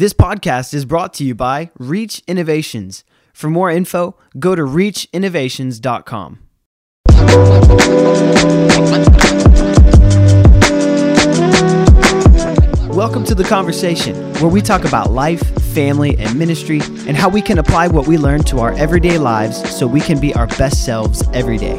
This podcast is brought to you by Reach Innovations. For more info, go to reachinnovations.com. Welcome to the conversation where we talk about life, family, and ministry and how we can apply what we learn to our everyday lives so we can be our best selves every day.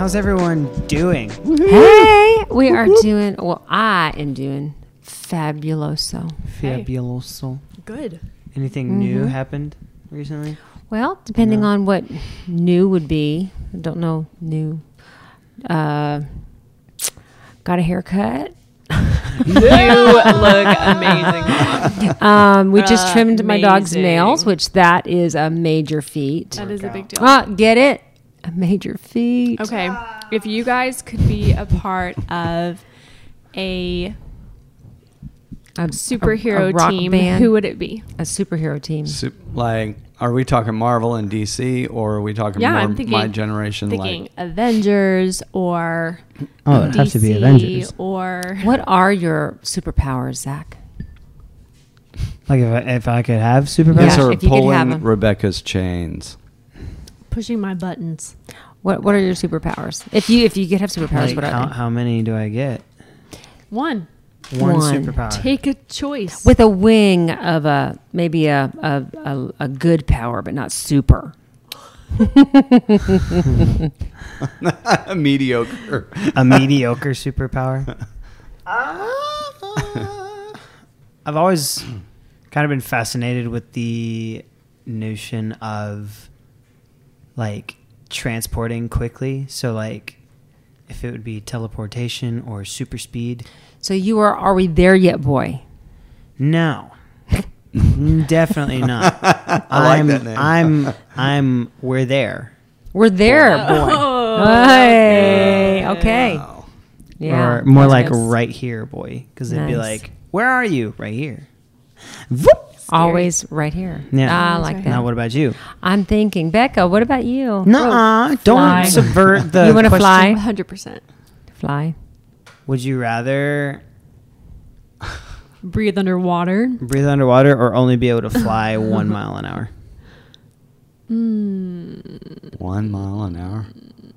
How's everyone doing? Hey, we are doing. Well, I am doing fabuloso. Fabuloso. Good. Anything new happened recently? Well, depending on what new would be. I don't know new. Uh, got a haircut. You look amazing. Um, we just trimmed my dog's Amazing. nails, which that is a major feat. That is a big deal. Ah, get it? A major feat. Okay. If you guys could be a part of a A, superhero a, a rock team, band, who would it be? a superhero team. Sup- like, are we talking Marvel and DC, or are we talking Yeah, more I'm thinking- my generation? Thinking like, Avengers or Oh, it has to be DC Avengers. or What are your superpowers, Zach? Like if I, if I could have superpowers? Yeah, these are if you could have pulling 'em. Rebecca's chains. Pushing my buttons. What What are your superpowers? If you if you could have superpowers, Like, what are how, they? how many do I get? One. One, One. superpower. Take a choice. With a wing of a maybe a a, a, a good power, but not super. A mediocre. a mediocre superpower. I've always kind of been fascinated with the notion of like transporting quickly. So like if it would be teleportation or super speed. So you are are we there yet, boy? No. Definitely not. I like am that name. I'm I'm we're there. We're there, boy. Hey, okay. Wow. Yeah. or more that's like nice. right here, boy. Because it'd be like, where are you? Right here. Whoop. Always right here. Yeah. Ah, I Always like right that. Now, what about you? I'm thinking, Becca. What about you? Nuh-uh. Don't Fly. subvert the You wanna fly? 100%. Fly. Would you rather Breathe underwater. breathe underwater or only be able to fly one mile an hour? Hmm. One mile an hour.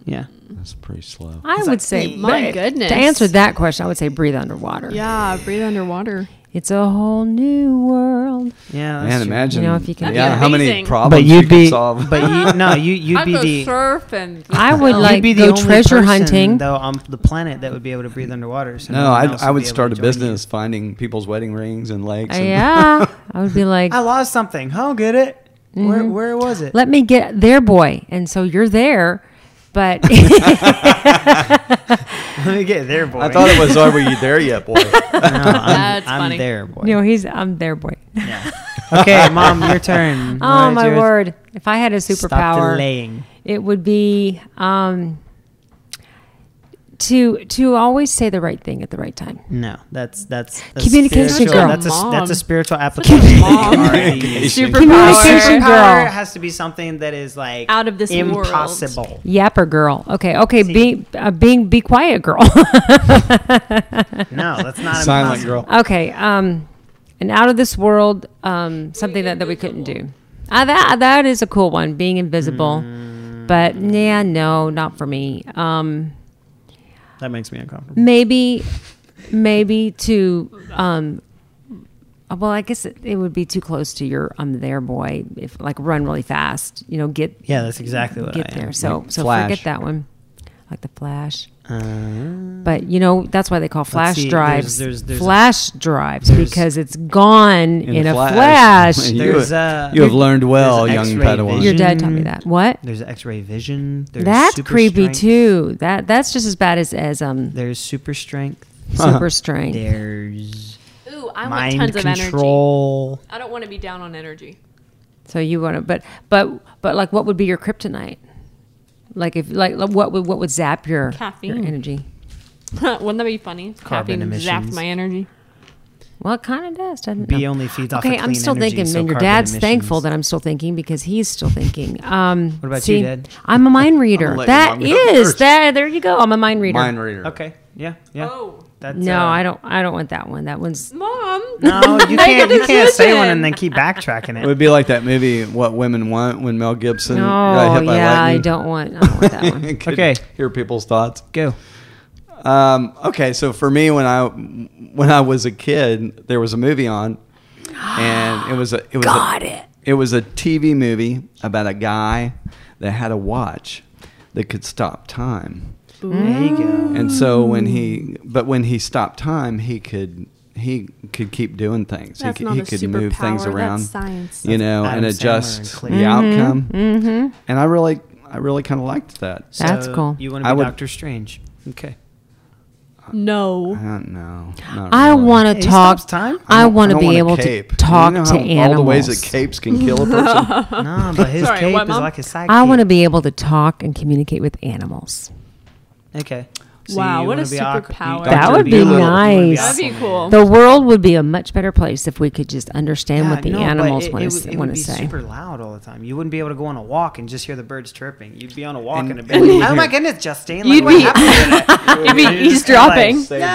Yeah. That's pretty slow. I would say, My goodness. To answer that question, I would say breathe underwater. Yeah, breathe underwater. It's a whole new world. Yeah. That's Man, true. imagine. You know, if you can- yeah, how many problems But you'd you be, could solve. but you no, you you'd be the surf and I would you'd like be the go only treasure person, hunting. though on the planet that would be able to breathe underwater. So no, I'd, I would start a join you. business finding people's wedding rings and lakes. Uh, and yeah, I would be like, I lost something. I'll get it. Where where was it? let me get there, boy. And so you're there, but Let me get there, boy. I thought it was, are you there yet, boy?" No, I'm, That's I'm funny. there, boy. you know he's I'm there, boy. Yeah. Okay, mom, your turn. Oh What is my yours? word! If I had a superpower, it would be um, to to always say the right thing at the right time. No, that's that's, that's Communication girl. That's a that's a spiritual application. mom. Already. Communication Communication girl. has to be something that is like Out of this world. impossible. Yapper girl. Okay, okay. See. Be uh, being be quiet, girl. No, that's not Silent impossible. girl. okay. Um, an out of this world. Um, something that, that we couldn't do. Uh, that that is a cool one. Being invisible. Mm. But yeah, no, not for me. Um, That makes me uncomfortable. maybe maybe to um well i guess it, it would be too close to your i'm there boy if like run really fast you know get Yeah, that's exactly what get I am. there so Like so Flash. forget that one like the flash but you know that's why they call flash see, drives there's- there's a- flash drives because it's gone in, In a a flash, flash. You there's have- uh, you have learned well, young X-ray Padawan. your dad taught me that what There's X-ray vision. There's that's super creepy strength. too that that's just as bad as as um There's super strength. super strength There's Ooh, I want mind tons of energy. I don't want to be down on energy. So you want to, but but but like, what would be your kryptonite? Like if like what would what would zap your Caffeine. your energy? Wouldn't that be funny? Carbon Caffeine zapped emissions. my energy. Well, it kind of does, doesn't it? Bee No. only feeds off Okay, of I'm still energy, thinking, so and your dad's emissions- thankful that I'm still thinking because he's still thinking. Um, What about see, you, Dad? I'm a mind reader. that is That mom go is first. that. There you go. I'm a mind reader. Mind reader. Okay. Yeah. Yeah. Oh. That's, No, uh, I don't. I don't want that one. That one's. Mom. No, you can't. You can't say one and then keep backtracking It it. would be like that movie, What Women Want, when Mel Gibson No, got hit by yeah, I don't want. I don't want that one. Could Okay. Hear people's thoughts. Go. Um, okay, so for me, when I when I was a kid, there was a movie on, and it was a it was Got a, it. It was a TV movie about a guy that had a watch that could stop time, There you go. and so when he but when he stopped time, he could he could keep doing things. That's he could, not he a could move things superpower, that's around, science. you know, Adam and Sandler adjust and the outcome. Mm-hmm. And I really I really kind of liked that. That's So cool. You want to I be would- Doctor Strange? Okay. No. I don't know. Not I really. want to he talk. stops time? I don't- want to be want able cape. to talk you know to animals. All the ways that capes can kill a person. No, but his Sorry, cape what, is Mom? like his sidekick. I want to be able to talk and communicate with animals. Okay. Wow, what a superpower. you- That would be Dolittle. You be nice. That'd be cool. The world would be a much better place if we could just understand Yeah, what the no, animals want it to would- it would be say. super loud all the time. You wouldn't be able to go on a walk and just hear the birds chirping. You'd be on a walk And- and, a and bit. you Oh my goodness, Justine! You'd Like, be- what happened You'd be You're just kinda like, eavesdropping. Say No.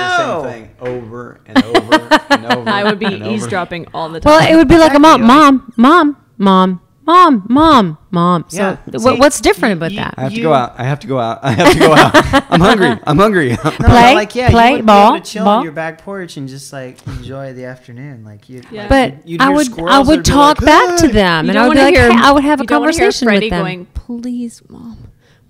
the same thing over and over and over. I would be and over. eavesdropping all the time. Well, it would be like a mom, mom, mom, mom, mom, mom, mom. So Yeah. See, what, what's different about you- that? I have to go out. I have to go out. I have to go out. I'm hungry. I'm hungry. No, Play, like yeah, play, you would ball, to chill ball. on your back porch and just like enjoy the afternoon. Like you, Yeah. like, But you'd- you'd I would, I would talk like, back to them, You and I would be like, hear- I would have a you hear conversation Freddie with them. going, please, mom,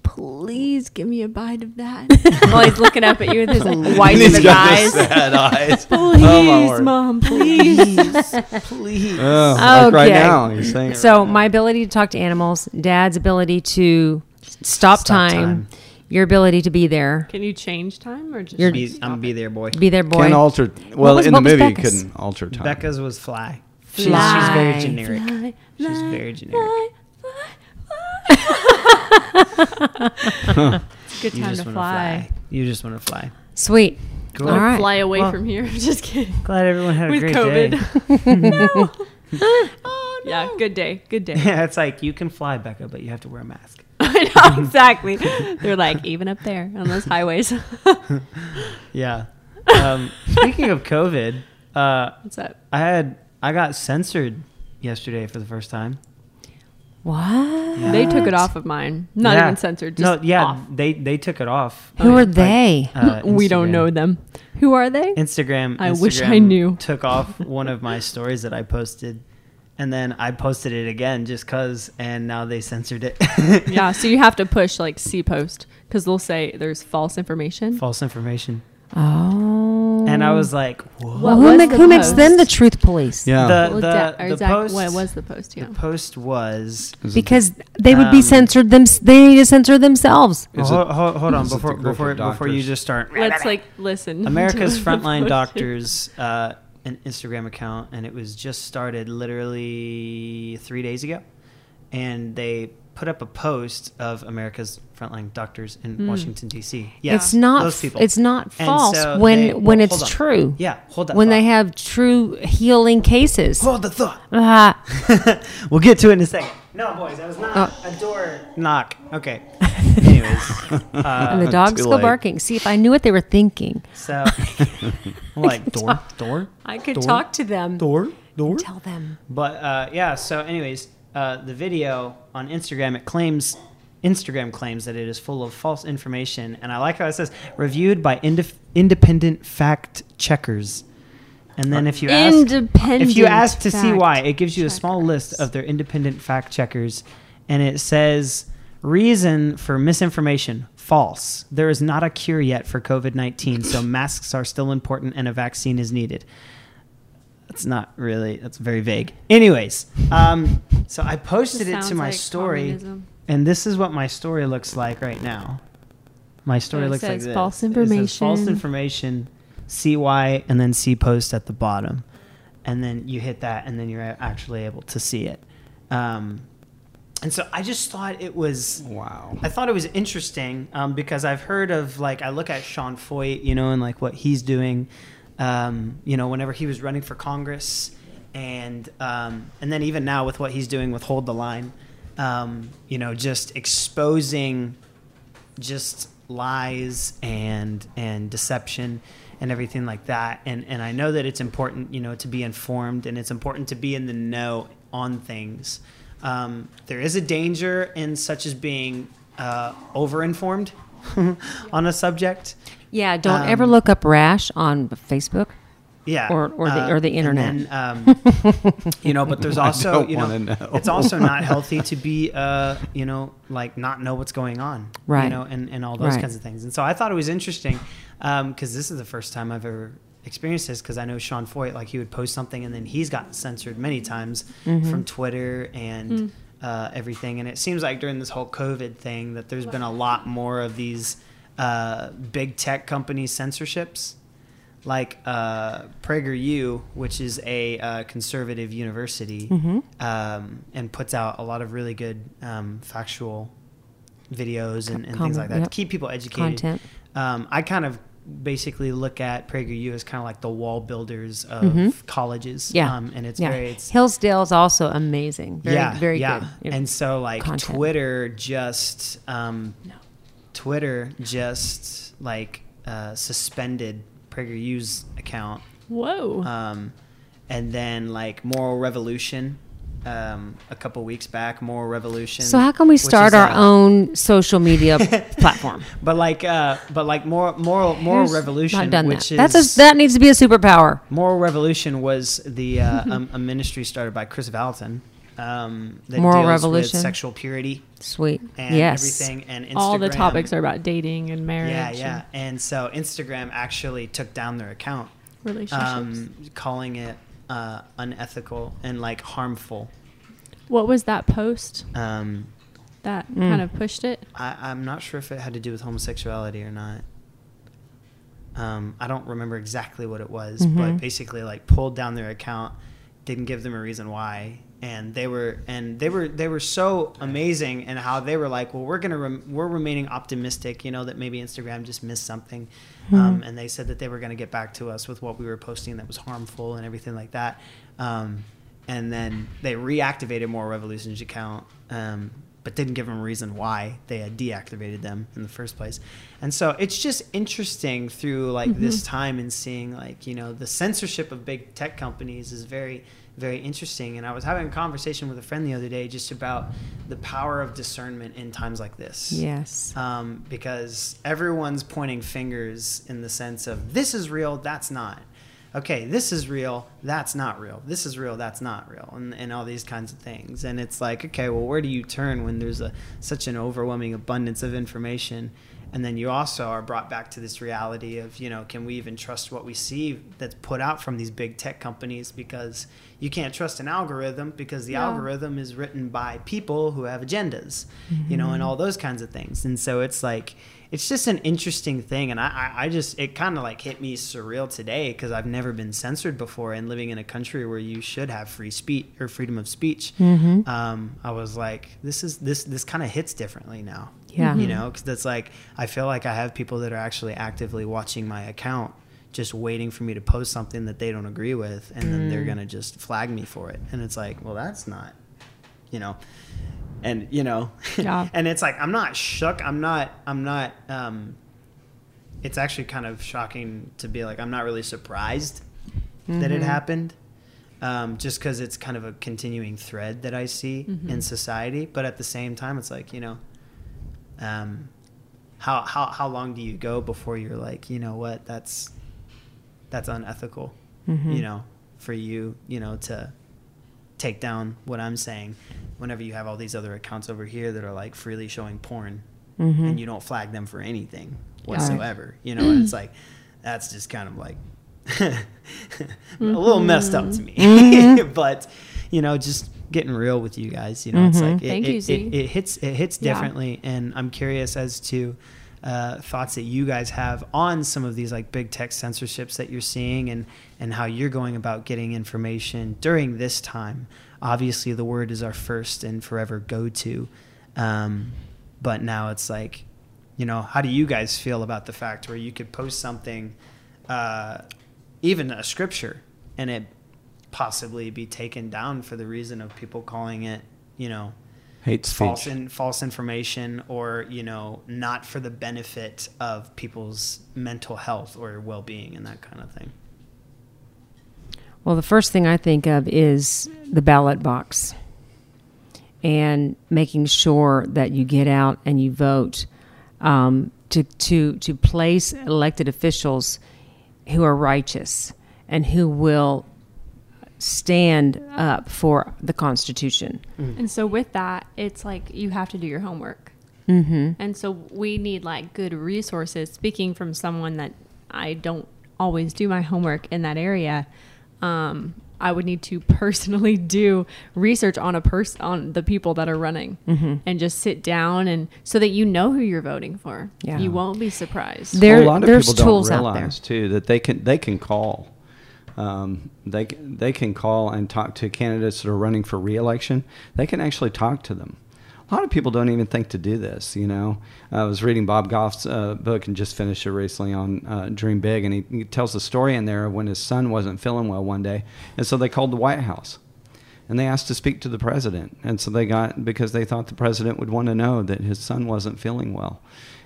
please give me a bite of that. While he's looking up at you with his white And in he's his got eyes. the sad eyes. Oh, please, oh mom, please. Please. Oh, like right Okay. now, he's saying. So my ability to talk to animals, Dad's ability to stop, Stop time, time. your ability to be there, Can you change time or just You're- Be, stop I'm gonna be there, boy. be there, boy. can alter. Well, was- in the movie, you Becca's? couldn't alter time. Becca's was fly. She's, Fly. she's very generic. Fly, She's fly, very generic. It's a good You time just to fly. fly. You just want to fly. Sweet. Cool. All right. Fly away Well- from here. Just kidding. Glad everyone had a With great COVID. day. no. oh, no. Yeah, good day. Good day. Yeah, it's like you can fly, Becca, but you have to wear a mask. I know, exactly. They're like, even up there on those highways. Yeah. Um, speaking of COVID, uh, What's up? I had I got censored yesterday for the first time. What? They took it off of mine. Not Yeah. even censored. Just no, yeah, off. they they took it off. Who are Like, they? uh, we don't Instagram. know them. Who are they? Instagram. I wish I Instagram knew. Took off one of my stories that I posted, and then I posted it again just cause, and now they censored it. yeah, so you have to push like C post because they'll say there's false information. false information. Oh. And I was like, whoa. Well, who, was make, the who makes them the truth police? Yeah. The Well, the, da- the Zach, post. what was the post? Yeah. The post was. Because they would be Um, censored them. They need to censor themselves. Oh, Is hold, hold, hold on before before before you just start. Let's like listen. America's Frontline. Doctors, uh, an Instagram account, and it was just started literally three days ago, and they put up a post of America's Frontline Doctors in Washington D.C. Yeah, it's not. those people. It's not false so when they- when well, it's on. true. Yeah, hold that. When thought. they have true healing cases. hold the thought. Ah, we'll get to it in a second. No, boys, that was not Oh. a door knock. Okay. Anyways, uh, and the dogs go late. barking. See if I knew what they were thinking. so like door, door, I could Door? talk to them. door, door. Tell them. But uh, yeah, so anyways, uh, the video on Instagram it claims Instagram claims that it is full of false information, and I like how it says reviewed by indif- independent fact checkers. And then if you ask if you ask to see why, it gives you a small list of their independent fact checkers, and it says reason for misinformation false. There is not a cure yet for COVID nineteen, so masks are still important and a vaccine is needed. That's not really. That's very vague. Anyways, um, so I posted it to my like story, communism. and this is what my story looks like right now. My story it looks like says this. false It says false information. information. See why, and then see post at the bottom, and then you hit that, and then you're actually able to see it. Um, and so I just thought it was. Wow. I thought it was interesting um, because I've heard of like I look at Sean Feucht, you know, and like what he's doing, um, you know, whenever he was running for Congress, and um, and then even now with what he's doing with Hold the Line, um, you know, just exposing just lies and and deception and everything like that. And and I know that it's important, you know, to be informed and it's important to be in the know on things. Um, there is a danger in such as being uh, over-informed on a subject. Yeah, don't Um, ever look up rash on Facebook. Yeah, Or- or the- uh, or the and internet. then, um, you know, but there's also you know, know. it's also not healthy to be uh, you know, like not know what's going on, Right. You know, and, and all those Right. kinds of things. And so I thought it was interesting because this is the first time I've ever experienced this because I know Sean Feucht, like he would post something and then he's gotten censored many times Mm-hmm. from Twitter and uh, everything. And it seems like during this whole COVID thing that there's been a lot more of these uh, big tech company censorships like uh, PragerU, which is a uh, conservative university, Mm-hmm. um, and puts out a lot of really good um, factual videos and, and things like that yep. to keep people educated. Um, I kind of basically look at PragerU as kind of like the wall builders of Mhm. colleges. Yeah. um, and it's yeah. very it's Hillsdale's also amazing. Very, yeah, very yeah. good. And so like Content. Twitter just um, Twitter just like uh, suspended PragerU's account Whoa. um, and then like Moral Revolution, um, a couple weeks back, Moral Revolution. so how can we start our own social media platform? But like, uh, but like Moral Moral Moral Who's Revolution, Not done which that. is That's a, that needs to be a superpower. Moral Revolution was the uh, um, a ministry started by Kris Vallotton. Um, that Moral deals Revolution. with sexual purity Sweet. and yes. everything, and Instagram. All the topics are about dating and marriage. yeah, yeah. And so Instagram actually took down their account, relationships. um, calling it uh, unethical and like harmful. What was that post Um, that Mm. kind of pushed it? I, I'm not sure if it had to do with homosexuality or not. Um, I don't remember exactly what it was, but Mhm. basically, like pulled down their account, didn't give them a reason why, and they were and they were they were so amazing and how they were like, well, we're gonna rem- we're remaining optimistic, you know, that maybe Instagram just missed something, um, and they said that they were gonna get back to us with what we were posting that was harmful and everything like that. Um, and then they reactivated Moral Revolution's account, um, but didn't give them a reason why they had deactivated them in the first place. And so it's just interesting through like this time and seeing like you know the censorship of big tech companies is very very interesting. And I was having a conversation with a friend the other day just about the power of discernment in times like this Yes. um, because everyone's pointing fingers in the sense of this is real, that's not. Okay, this is real, that's not real. This is real, that's not real, and, and all these kinds of things. And it's like, okay, well, where do you turn when there's a such an overwhelming abundance of information? And then you also are brought back to this reality of, you know, can we even trust what we see that's put out from these big tech companies? Because you can't trust an algorithm because the Yeah. algorithm is written by people who have agendas, you know, and mm-hmm. all those kinds of things. And so it's like, it's just an interesting thing. And I, I, just, it kind of like hit me surreal today because I've never been censored before and living in a country where you should have free speech or freedom of speech. Mm-hmm. Um, I was like, this is, this, this kind of hits differently now Yeah. you know because it's like i feel like i have people that are actually actively watching my account just waiting for me to post something that they don't agree with and then they're gonna just flag me for it and it's like well that's not you know and you know Yeah. and it's like i'm not shook i'm not i'm not um it's actually kind of shocking to be like i'm not really surprised that it happened um, just because it's kind of a continuing thread that I see in society. But at the same time, it's like you know, um, how how how long do you go before you're like, you know what, that's that's unethical, Mm-hmm. you know, for you, you know, to take down what I'm saying. Whenever you have all these other accounts over here that are like freely showing porn, Mm-hmm. and you don't flag them for anything Yeah. whatsoever, you know, and it's like that's just kind of like a little messed up to me. Mm-hmm. but you know, just getting real with you guys, you know, it's Mhm. like it, it, you, it, it hits it hits Yeah. differently, and I'm curious as to uh, thoughts that you guys have on some of these like big tech censorships that you're seeing, and and how you're going about getting information during this time. Obviously, the word is our first and forever go to, um, but now it's like, you know, how do you guys feel about the fact where you could post something? Uh, even a scripture and it possibly be taken down for the reason of people calling it, you know, Hate false speech. in, false information or you know not for the benefit of people's mental health or well-being and that kind of thing Well, the first thing I think of is the ballot box and making sure that you get out and you vote um, to, to, to place elected officials who are righteous and who will stand up for the Constitution. And so with that, it's like you have to do your homework. Mm-hmm. And so we need like good resources. Speaking from someone that I don't always do my homework in that area, um, I would need to personally do research on a person on the people that are running, and just sit down and so that you know who you're voting for. Yeah. You won't be surprised. There- a lot of there's people tools don't out there. realize too that they can they can call. Um, they they can call and talk to candidates that are running for reelection. They can actually talk to them. A lot of people don't even think to do this. You know, I was reading Bob Goff's uh, book and just finished it recently on uh, Dream Big, and he, he tells the story in there of when his son wasn't feeling well one day, and so they called the White House and they asked to speak to the president. And so they got because they thought the president would want to know that his son wasn't feeling well.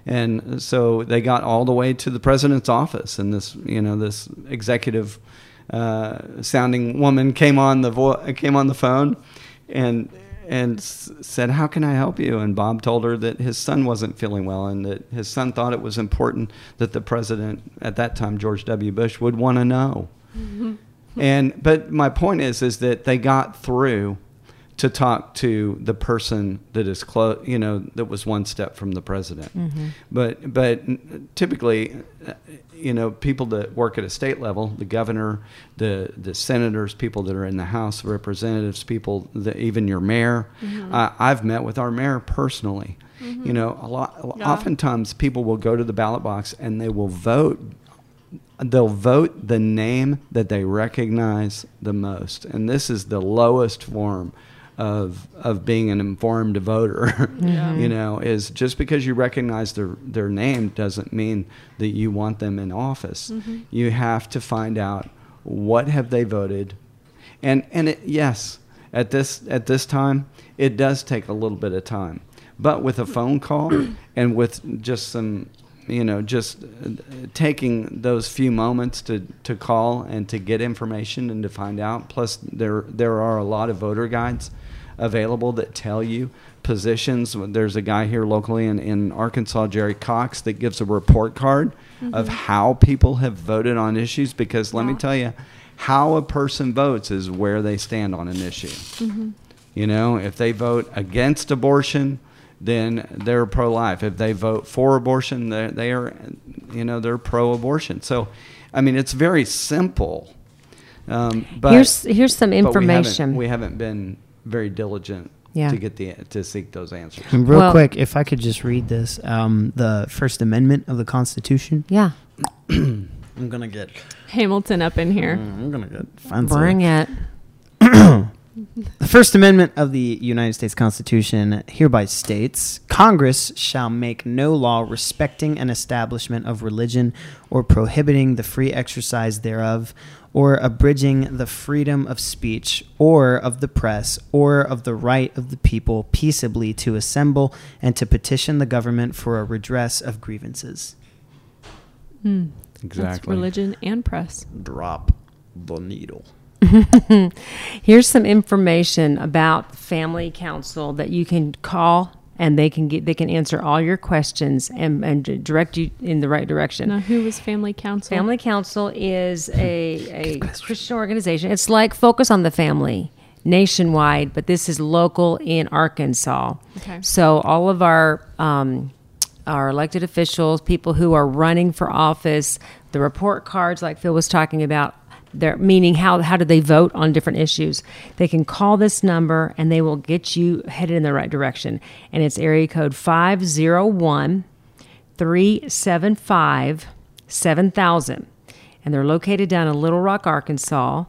And so they got all the way to the president's office, and this you know this executive uh, sounding woman came on the vo- came on the phone, and and s- said, "How can I help you?" And Bob told her that his son wasn't feeling well, and that his son thought it was important that the president at that time, George W. Bush, would want to know. And but my point is is that they got through to talk to the person that is close, you know, that was one step from the president. But but typically, uh, you know, people that work at a state level, the governor, the the senators, people that are in the House of Representatives, people, that, even your mayor. Uh, I've met with our mayor personally. You know, a lot. Yeah. Oftentimes, people will go to the ballot box and they will vote they'll vote the name that they recognize the most and this is the lowest form of of being an informed voter Yeah. you know is just because you recognize their their name doesn't mean that you want them in office. You have to find out what have they voted. And and it, yes at this at this time it does take a little bit of time. But with a phone call and with just some you know just uh, taking those few moments to to call and to get information and to find out plus there there are a lot of voter guides available that tell you positions there's a guy here locally in, in arkansas jerry cox that gives a report card of how people have voted on issues because let me tell you how a person votes is where they stand on an issue you know, if they vote against abortion, then they're pro-life. If they vote for abortion, they they are, you know, they're pro-abortion. So, I mean, it's very simple. Um, but here's here's some but we haven't- information. We haven't, been very diligent Yeah. to get the to seek those answers. And real Well- quick if i could just read this um, the first amendment of the constitution yeah, i'm gonna get Hamilton up in here. i'm gonna get fancy. bring it. The First Amendment of the United States Constitution hereby states Congress shall make no law respecting an establishment of religion or prohibiting the free exercise thereof or abridging the freedom of speech or of the press or of the right of the people peaceably to assemble and to petition the government for a redress of grievances. Hmm. That's Exactly. religion and press. Drop the needle. Here's some information about Family Council that you can call and they can get they can answer all your questions and, and direct you in the right direction. Now, who is Family Council? Family Council is a, a Christian organization. It's like Focus on the Family nationwide, but this is local in Arkansas. Okay. So all of our um, our elected officials, people who are running for office, the report cards, like Phil was talking about, their meaning how how do they vote on different issues? They can call this number and they will get you headed in the right direction. And it's area code five zero one. 375 7000. And they're located down in Little Rock, Arkansas.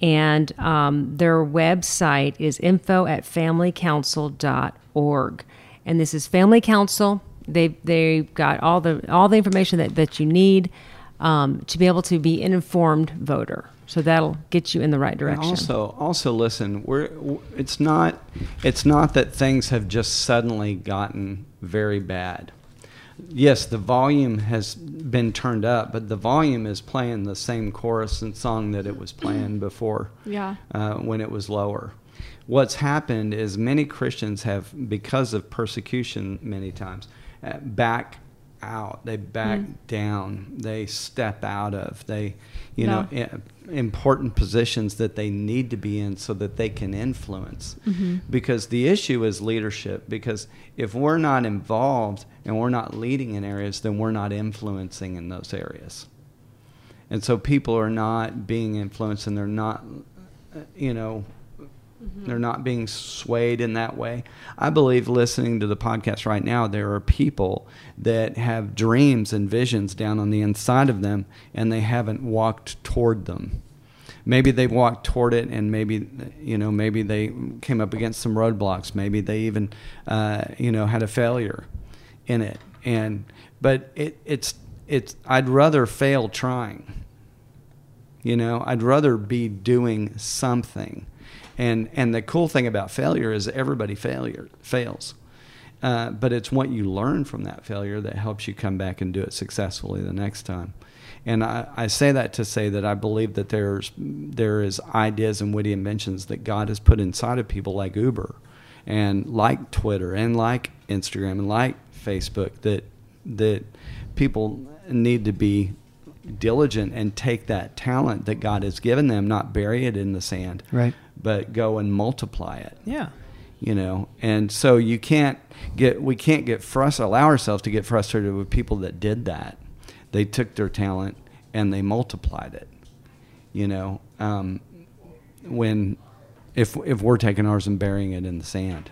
And um, their website is info at familycouncil.org. And this is Family Council. They, they've got all the, all the information that, that you need. Um, to be able to be an informed voter. So that'll get you in the right And direction. Also, also listen. We're it's not it's not that things have just suddenly gotten very bad. Yes, the volume has been turned up, but the volume is playing the same chorus and song that it was playing before. Yeah. uh, when it was lower. What's happened is many Christians have, because of persecution, many times, uh, back out. They back down. They step out of. They, you know, No. i- important positions that they need to be in so that they can influence. Because the issue is leadership. Because if we're not involved and we're not leading in areas, then we're not influencing in those areas. And so people are not being influenced and they're not, uh, you know, they're not being swayed in that way. I believe listening to the podcast right now, there are people that have dreams and visions down on the inside of them and they haven't walked toward them. Maybe they walked toward it and maybe, you know, maybe they came up against some roadblocks. Maybe they even, uh, you know, had a failure in it. And, but it, it's, it's, I'd rather fail trying. You know, I'd rather be doing something. And and the cool thing about failure is everybody failure fails. Uh, but it's what you learn from that failure that helps you come back and do it successfully the next time. And I, I say that to say that I believe that there's there is ideas and witty inventions that God has put inside of people like Uber and like Twitter and like Instagram and like Facebook that that people need to be diligent and take that talent that God has given them, not bury it in the sand, Right. But go and multiply it. Yeah. You know, and so you can't get we can't get frust allow ourselves to get frustrated with people that did that. They took their talent and they multiplied it. You know, um, when if if we're taking ours and burying it in the sand.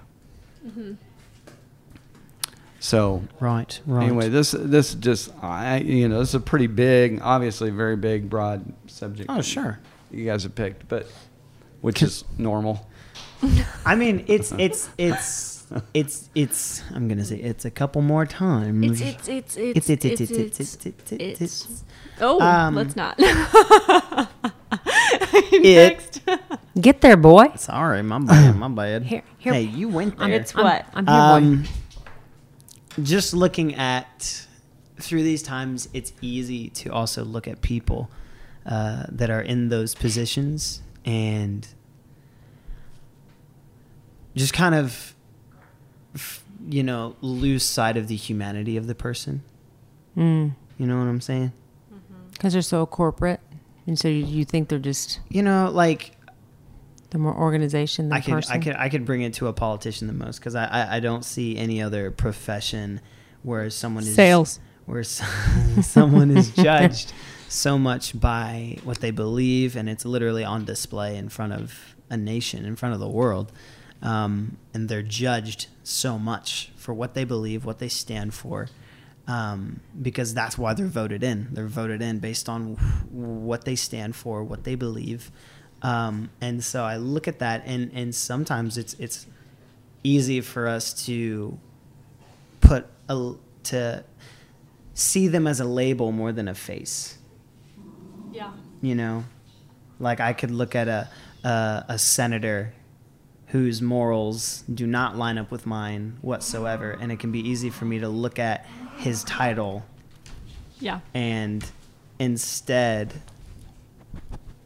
So Right. Right. Anyway, this this just I you know this is a pretty big, obviously very big, broad subject. Oh, sure. You guys have picked, but which is normal. I mean, it's it's it's it's it's. I'm gonna say it's a couple more times. It's it's it's It's it's it's it's it's it's it's it's it's. it's. Oh, Um, let's not. Next. Get there, boy. Sorry, my bad. My bad. Here- here- hey, you went there. It's what? I'm, I'm here, boy. Um, just looking at through these times, it's easy to also look at people uh, that are in those positions and just kind of, you know, lose sight of the humanity of the person. Mm. You know what I'm saying? Because they're so corporate. And so you, you think they're just, You know, like they're more organization than I could, person. I could, I could bring it to a politician the most because I, I, I don't see any other profession where someone is Sales. where s- someone is judged so much by what they believe, and it's literally on display in front of a nation, in front of the world, um, and they're judged so much for what they believe, what they stand for. Um, because that's why they're voted in. They're voted in based on what they stand for, what they believe, um, and so I look at that, and and sometimes it's it's easy for us to put a to see them as a label more than a face. Yeah. You know, like I could look at a a, a senator whose morals do not line up with mine whatsoever, and it can be easy for me to look at his title Yeah. and instead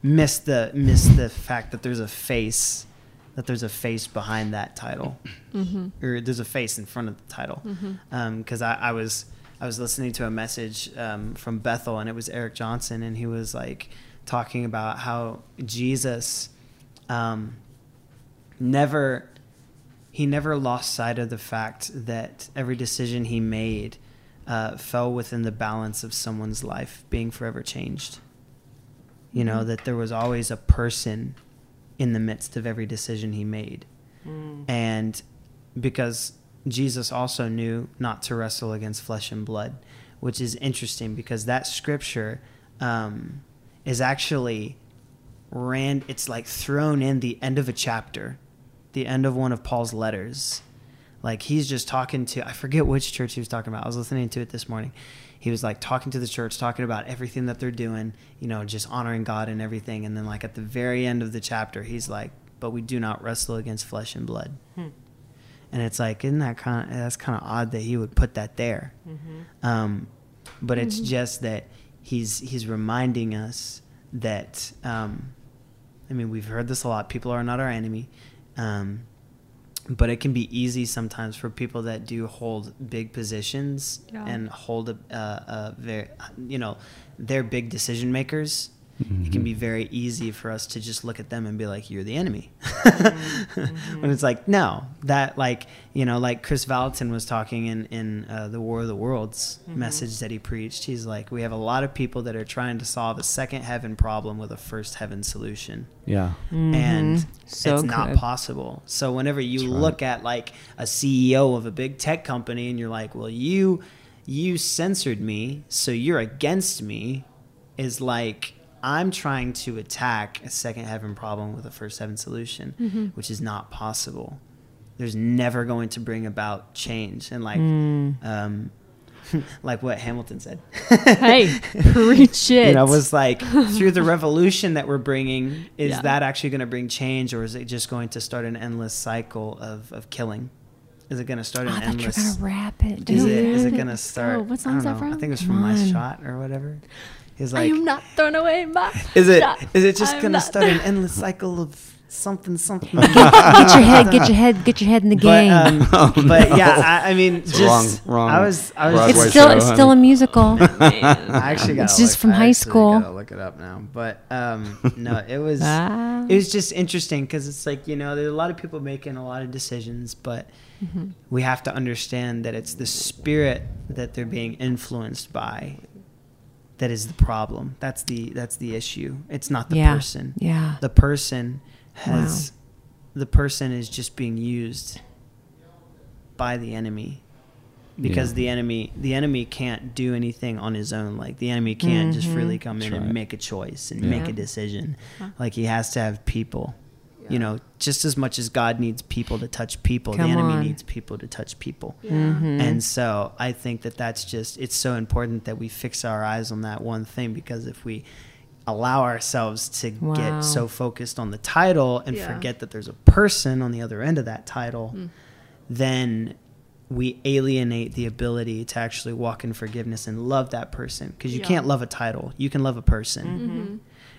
miss the miss the fact that there's a face that there's a face behind that title. Mm-hmm. Or there's a face in front of the title. Mm-hmm. Um, because I, I was I was listening to a message um, from Bethel and it was Eric Johnson and he was like talking about how Jesus um, never he never lost sight of the fact that every decision he made uh, fell within the balance of someone's life being forever changed. You know, that there was always a person in the midst of every decision he made. And because Jesus also knew not to wrestle against flesh and blood, which is interesting because that scripture um, is actually ran, it's like thrown in the end of a chapter, the end of one of Paul's letters. Like he's just talking to, I forget which church he was talking about. I was listening to it this morning. he was like talking to the church, talking about everything that they're doing, you know, just honoring God and everything. And then like at the very end of the chapter, he's like, "But we do not wrestle against flesh and blood." And it's like, isn't that kind of that's kind of odd that he would put that there? Um, but it's just that he's he's reminding us that um, I mean we've heard this a lot. People are not our enemy, um, but it can be easy sometimes for people that do hold big positions Yeah. and hold a, a, a very you know they're big decision makers. It can be very easy for us to just look at them and be like, "You're the enemy," when it's like, no, that like you know, like Kris Vallotton was talking in in uh, the War of the Worlds message that he preached. He's like, we have a lot of people that are trying to solve a second heaven problem with a first heaven solution Yeah. and Mm-hmm. So it's not possible. So whenever you That's right. look at like a CEO of a big tech company and you're like, "Well, you you censored me, so you're against me," is like I'm trying to attack a second heaven problem with a first heaven solution, Mm-hmm. which is not possible. There's never going to bring about change and like Mm. um like what Hamilton said. hey, preach it. You know, was like through the revolution that we're bringing, is Yeah. that actually going to bring change, or is it just going to start an endless cycle of, of killing? Is it going to start Oh, an I thought you were endless? gonna rap it. Is it is it going to start? Oh, what I song's don't that know. I think it was Come from My on. Shot or whatever. He's I'm not throwing away my. is it shot. is it just I'm going to start an endless cycle of something something? Get your head, get your head, get your head in the But, game. um, but yeah, I, I mean, It's just wrong- wrong I was I was Broadway it's still, show, it's honey. still a musical. I actually got It's just from I high actually school. Gotta look it up now, but um, no, it was Ah. it was just interesting because it's like you know there's a lot of people making a lot of decisions, but Mm-hmm. we have to understand that it's the spirit that they're being influenced by that is the problem. That's the that's the issue. It's not the yeah. person. Yeah. The person has the person is just being used by the enemy because Yeah. the enemy the enemy can't do anything on his own like the enemy can't just Mhm. freely come in That's and make a choice and Yeah. make a decision Huh. like he has to have people Yeah. you know just as much as god needs people to touch people Come the enemy on. needs people to touch people Yeah. Mhm. and so I think that that's just, it's so important that we fix our eyes on that one thing because if we allow ourselves to Wow. get so focused on the title and Yeah. forget that there's a person on the other end of that title, Mm. then we alienate the ability to actually walk in forgiveness and love that person because you Yeah. can't love a title, you can love a person. Mhm.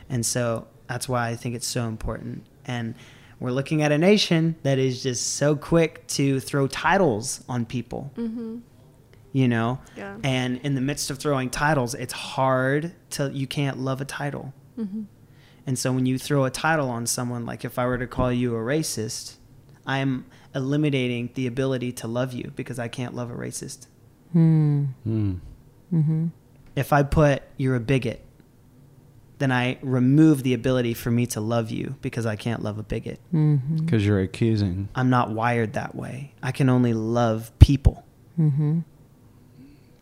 And so that's why I think it's so important. And we're looking at a nation that is just so quick to throw titles on people, Mhm. you know? Yeah. And in the midst of throwing titles, it's hard to, you can't love a title. Mm-hmm. And so when you throw a title on someone, like if I were to call you a racist, I'm eliminating the ability to love you because I can't love a racist. Hmm. Mm. Mm-hmm. If I put you're a bigot, then I remove the ability for me to love you because I can't love a bigot. Mm-hmm. Because you're accusing. I'm not wired that way. I can only love people Mm-hmm.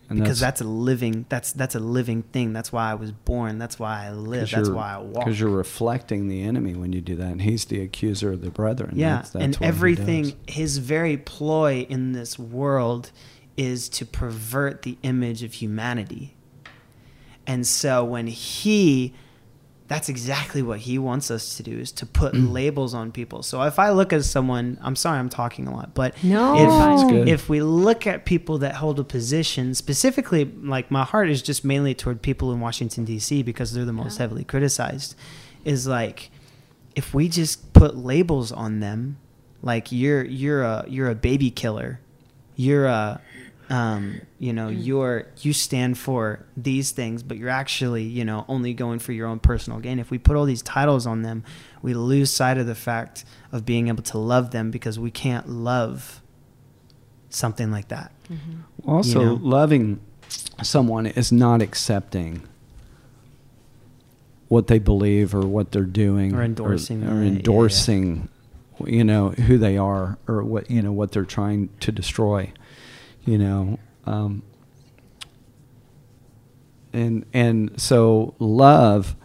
Because that's, a living that's that's a living thing. That's why I was born. That's why I live. That's why I walk. Because you're reflecting the enemy when you do that. And he's the accuser of the brethren. Yeah, That's, that's and what everything, his very ploy in this world is to pervert the image of humanity. And so when he, that's exactly what he wants us to do is to put mm. labels on people. So if I look at someone, I'm sorry I'm talking a lot, but No. If, if we look at people that hold a position, specifically, like my heart is just mainly toward people in Washington, D.C., because they're the most Yeah. heavily criticized, is like, if we just put labels on them, like you're you're a you're a baby killer, you're a um, you know you're you stand for these things, but you're actually you know only going for your own personal gain. If we put all these titles on them, we lose sight of the fact of being able to love them because we can't love something like that. Also, you know? loving someone is not accepting what they believe or what they're doing Or endorsing or, them, yeah, yeah. endorsing you know who they are or what you know what they're trying to destroy you know um, and and so love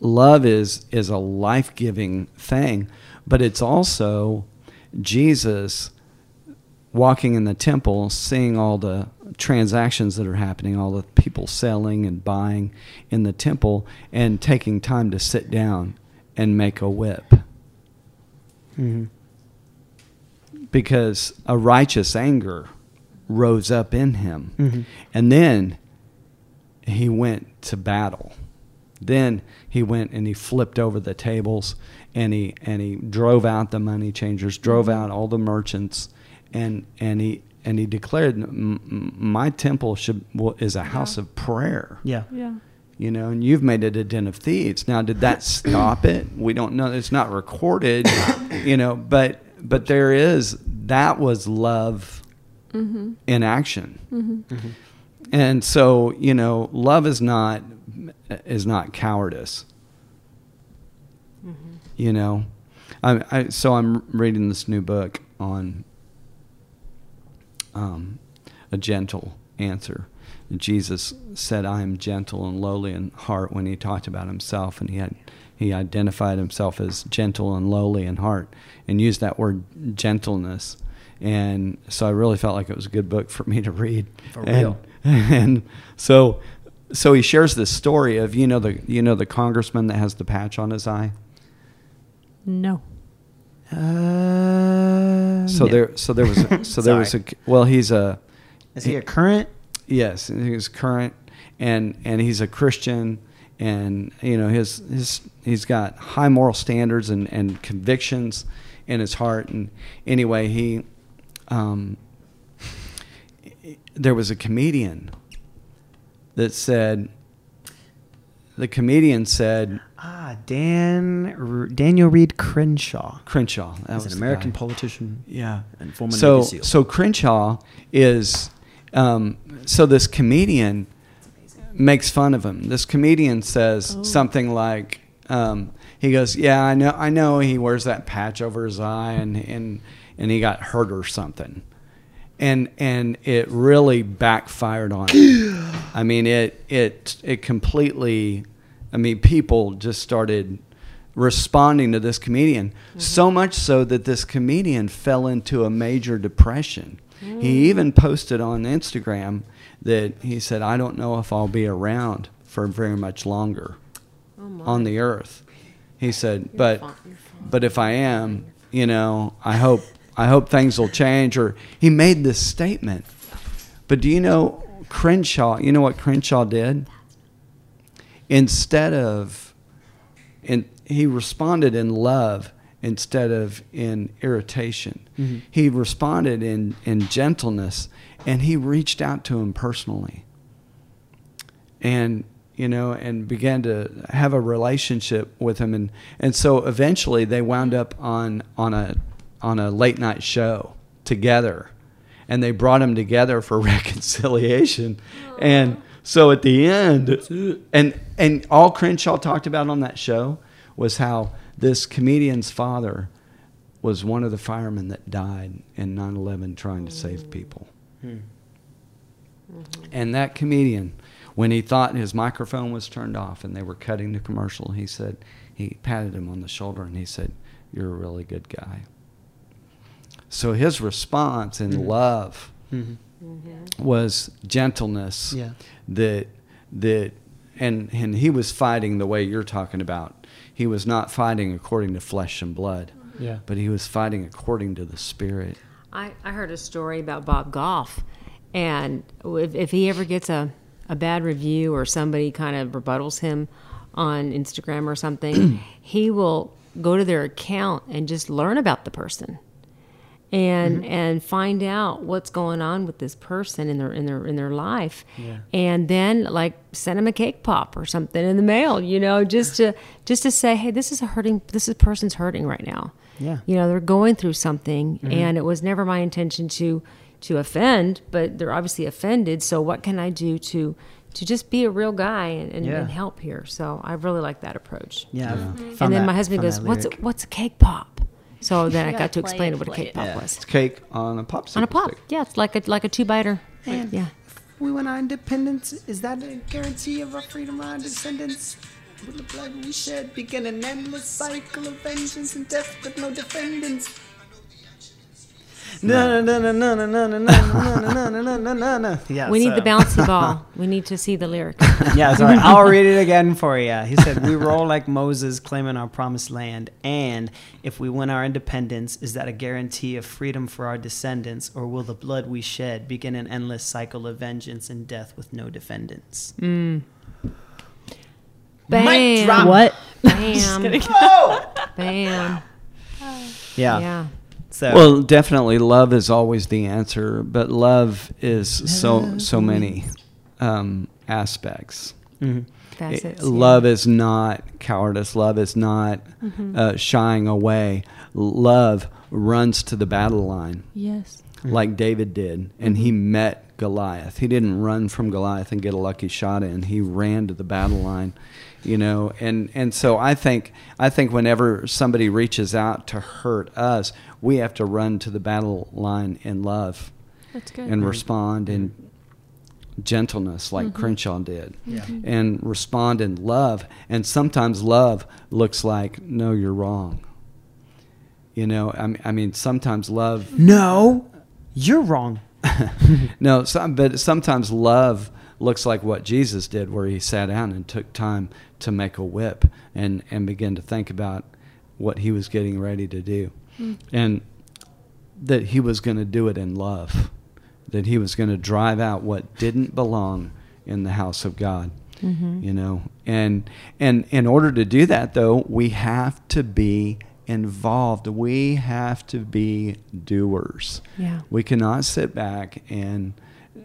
love is is a life-giving thing but it's also Jesus walking in the temple, seeing all the transactions that are happening, all the people selling and buying in the temple, and taking time to sit down and make a whip. Mhm. Because a righteous anger rose up in him. Mhm. And then he went to battle. Then he went and he flipped over the tables and he and he drove out the money changers, drove out all the merchants, and and he and he declared, "M- m- "My temple should well, is a house Yeah. of prayer." Yeah. Yeah. You know, and you've made it a den of thieves. Now, did that stop it? We don't know. It's not recorded. You know, but but there is that was love Mm-hmm. in action. Mm-hmm. And so, you know, love is not is not cowardice. You know, I, I so I'm reading this new book on um, a gentle answer. Jesus said, "I am gentle and lowly in heart." When he talked about himself, and he had he identified himself as gentle and lowly in heart, and used that word gentleness. And so I really felt like it was a good book for me to read. For And- real. and so so he shares this story of you know the you know the congressman that has the patch on his eye. No. Uh, So no. there so there was a, so there was a well he's a Is he a current? Yes, he's current, and and he's a Christian, and you know his his he's got high moral standards and and convictions in his heart. And anyway, he um, there was a comedian that said the comedian said Ah, Dan R- Daniel Reed Crenshaw. Crenshaw. That He's was an American guy. politician. Yeah. And former so Navy SEAL. so Crenshaw is um, so this comedian makes fun of him. This comedian says Oh. something like um, he goes, "Yeah, I know I know he wears that patch over his eye and and and he got hurt or something." And and it really backfired on him. I mean it it it completely I mean people just started responding to this comedian mm-hmm. so much so that this comedian fell into a major depression. He mm. even posted on Instagram that he said, "I don't know if I'll be around for very much longer oh, on the earth." He said, "But you're fine. but if I am, you know, I hope I hope things will change." Or he made this statement. But do you know Crenshaw? You know what Crenshaw did? Instead of, and he responded in love instead of in irritation. Mhm. He responded in in gentleness, and he reached out to him personally. And you know, and began to have a relationship with him, and and so eventually they wound up on on a on a late night show together, and they brought him together for reconciliation, and so at the end, and and all Crenshaw talked about on that show was how this comedian's father was one of the firemen that died in 9/11 trying to save people. Hmm. And that comedian, when he thought his microphone was turned off and they were cutting the commercial, he said, he patted him on the shoulder and he said, You're a really good guy. So his response in Mhm. love Mhm. was gentleness Yeah. that that and and he was fighting the way you're talking about. He was not fighting according to flesh and blood, Yeah. but he was fighting according to the spirit. I, I heard a story about Bob Goff, and if, if he ever gets a, a bad review or somebody kind of rebuttals him on Instagram or something, he will go to their account and just learn about the person. And and find out what's going on with this person in their in their in their life, Yeah. and then like send him a cake pop or something in the mail, you know, just to just to say, hey, this is a hurting, this is person's hurting right now Yeah. you know they're going through something Mm-hmm. and it was never my intention to to offend but they're obviously offended so what can i do to to just be a real guy and, and, Yeah. and help here so i really like that approach Yeah. I've Yeah. found and then my husband goes what's a, what's a cake pop so then i got to explain it, what a cake it. pop Yeah, was it's cake on a popsicle on a pop stick. yeah it's like a like a two biter And yeah we want our independence. Is that a guarantee of our freedom, our descendants? With the blood we shed, begin an endless cycle of vengeance and death with no defendants. No, no, no, no, no, no, no, no, no, no, no, no, no, no. Yeah, We need the bouncy ball. We need to see the lyric. Yeah, sorry. I'll read it again for you. He said, We roll like Moses claiming our promised land. And if we win our independence, is that a guarantee of freedom for our descendants? Or will the blood we shed begin an endless cycle of vengeance and death with no defendants? Mm. Mic Bam. drop. What? Bam. kidding. Bam. Yeah. Yeah. So, Well, definitely, love is always the answer, but love is so so many um, aspects. mhm. Facets. It- love is not cowardice. Love is not Mm-hmm. uh, shying away. Love runs to the battle line Yes. like David did, and he met Goliath. He didn't run from Goliath and get a lucky shot in. He ran to the battle line, you know. And and so I think I think whenever somebody reaches out to hurt us, we have to run to the battle line in love That's good. and mm-hmm. respond in gentleness like mm-hmm. Crenshaw did Yeah. Mm-hmm. and respond in love and sometimes love looks like no you're wrong you know I mean, I mean sometimes love no, you're wrong. no some, but sometimes love looks like what jesus did where he sat down and took time to make a whip and and begin to think about what he was getting ready to do. And that he was going to do it in love that he was going to drive out what didn't belong in the house of god Mm-hmm. you know? And and in order to do that though we have to be involved. We have to be doers. Yeah. we cannot sit back and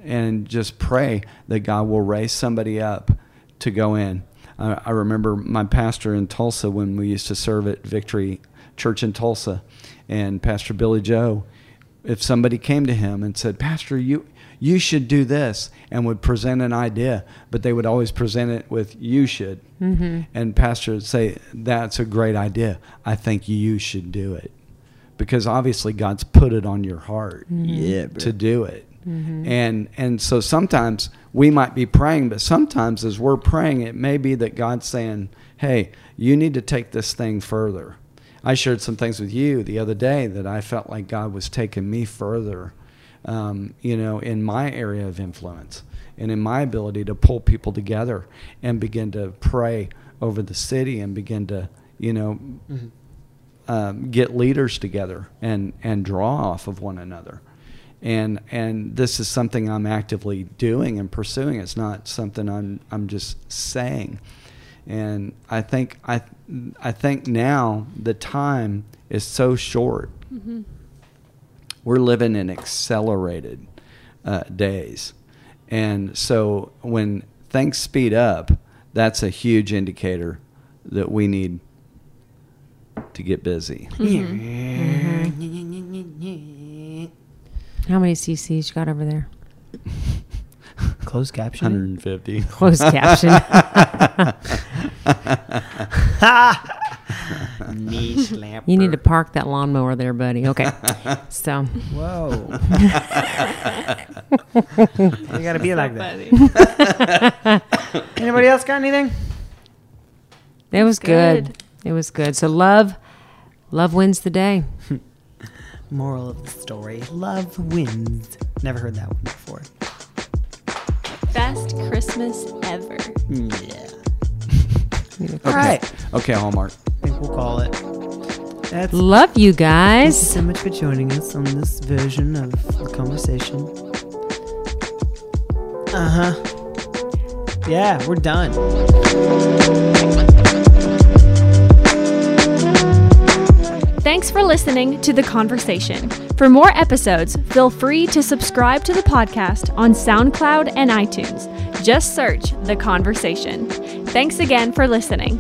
and just pray that God will raise somebody up to go in. I, I remember my pastor in Tulsa when we used to serve at Victory Church in Tulsa, and Pastor Billy Joe. If somebody came to him and said, "Pastor, you you should do this," and would present an idea, but they would always present it with "you should," Mm-hmm. and Pastor would say, "That's a great idea. I think you should do it." because obviously God's put it on your heart Yeah, to do it. And and so sometimes we might be praying, but sometimes as we're praying, it may be that God's saying, "Hey, you need to take this thing further." I shared some things with you the other day that I felt like God was taking me further, um, you know, in my area of influence and in my ability to pull people together and begin to pray over the city and begin to, you know, um, get leaders together and and draw off of one another and and this is something I'm actively doing and pursuing. It's not something I'm I'm just saying. And I think I I think now the time is so short. Mm-hmm. we're living in accelerated uh, days. And so when things speed up that's a huge indicator that we need to get busy How many CCs you got over there? Closed caption. 150 Closed caption. Niche lamp. You need to park that lawnmower there, buddy. Okay. So, Whoa. you gotta be like that. Anybody else got anything? it was good. Good. It was good. So, love, love wins the day. Moral of the story: Love wins. Never heard that one before. Best Christmas ever. Yeah. Okay. All right. okay hallmark I think we'll call it. That's. Love you guys. Thank you guys. so much for joining us on this version of the conversation. Uh huh. Yeah, we're done. Thanks for listening to The Conversation. For more episodes, feel free to subscribe to the podcast on SoundCloud and iTunes. Just search The Conversation. Thanks again for listening.